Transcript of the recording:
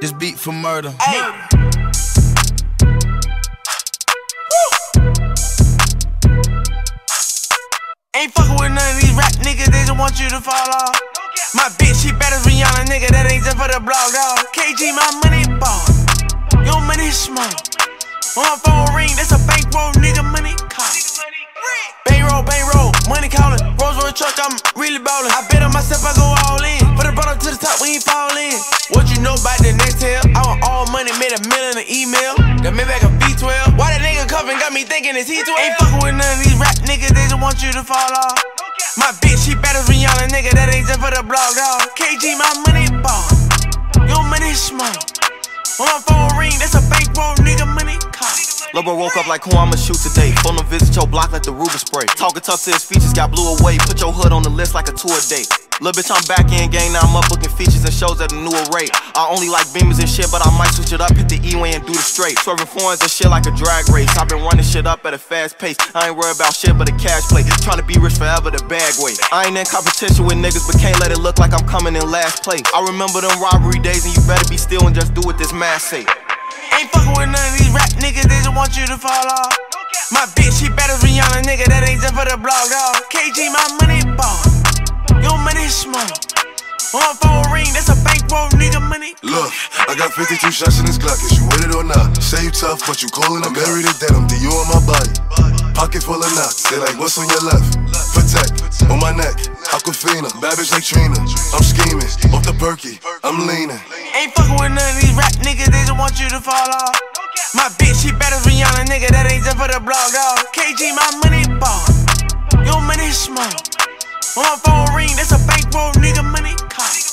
This beat for murder. Hey. Ain't fucking with none of these rap niggas, they just want you to fall off. My bitch, she better Rihanna, nigga, that ain't just for the blog, dog. KG, my money ball. Your money small. On my phone ring, that's a bankroll, nigga, money money, made a million an email. The Maybach a V12. Why that nigga cuffin' got me thinking it's he 12 Ain't fuckin' with none of these rap niggas, they just want you to fall off. My bitch, she better than Rihanna, nigga, that ain't just for the blog, dog. KG, my money ball. Your money small. On my phone ring, that's a bankroll, nigga, money call. Lobo woke up like who I'ma shoot today. Phone him visit your block like the Ruger spray. Talking tough to his features, got blew away. Put your hood on the list like a tour date. Little bitch, I'm back in gang, now I'm up booking features and shows at a newer rate. I only like beamers and shit, but I might switch it up, hit the E-way and do the straight. Swerving foreigns and shit like a drag race. I've been running shit up at a fast pace. I ain't worried about shit but a cash play. Trying to be rich forever the bag way. I ain't in competition with niggas, but can't let it look like I'm coming in last place. I remember them robbery days, and you better be still and just do what this man say. Ain't fucking with none of these rap niggas, they just want you to fall off. My bitch, she better Rihanna, nigga, that ain't just for the blog, dog. KG, my money ball. Phone ring, that's a bankroll, nigga, money. Look, I got 52 shots in this Glock, is you with it or not? Say you tough, but you cold and I'm married to denim, do you on my body? Pocket full of knots, they like, what's on your left? Protect, on my neck, Aquafina, bitch like Trina. I'm scheming, off the perky, I'm leaning. Ain't fucking with none of these rap niggas, they just want you to fall off. My bitch, she better Rihanna, nigga, that ain't just for the blog, dog. KG, my money ball. Your money small. When my phone ring, that's a bankroll, nigga, money cop.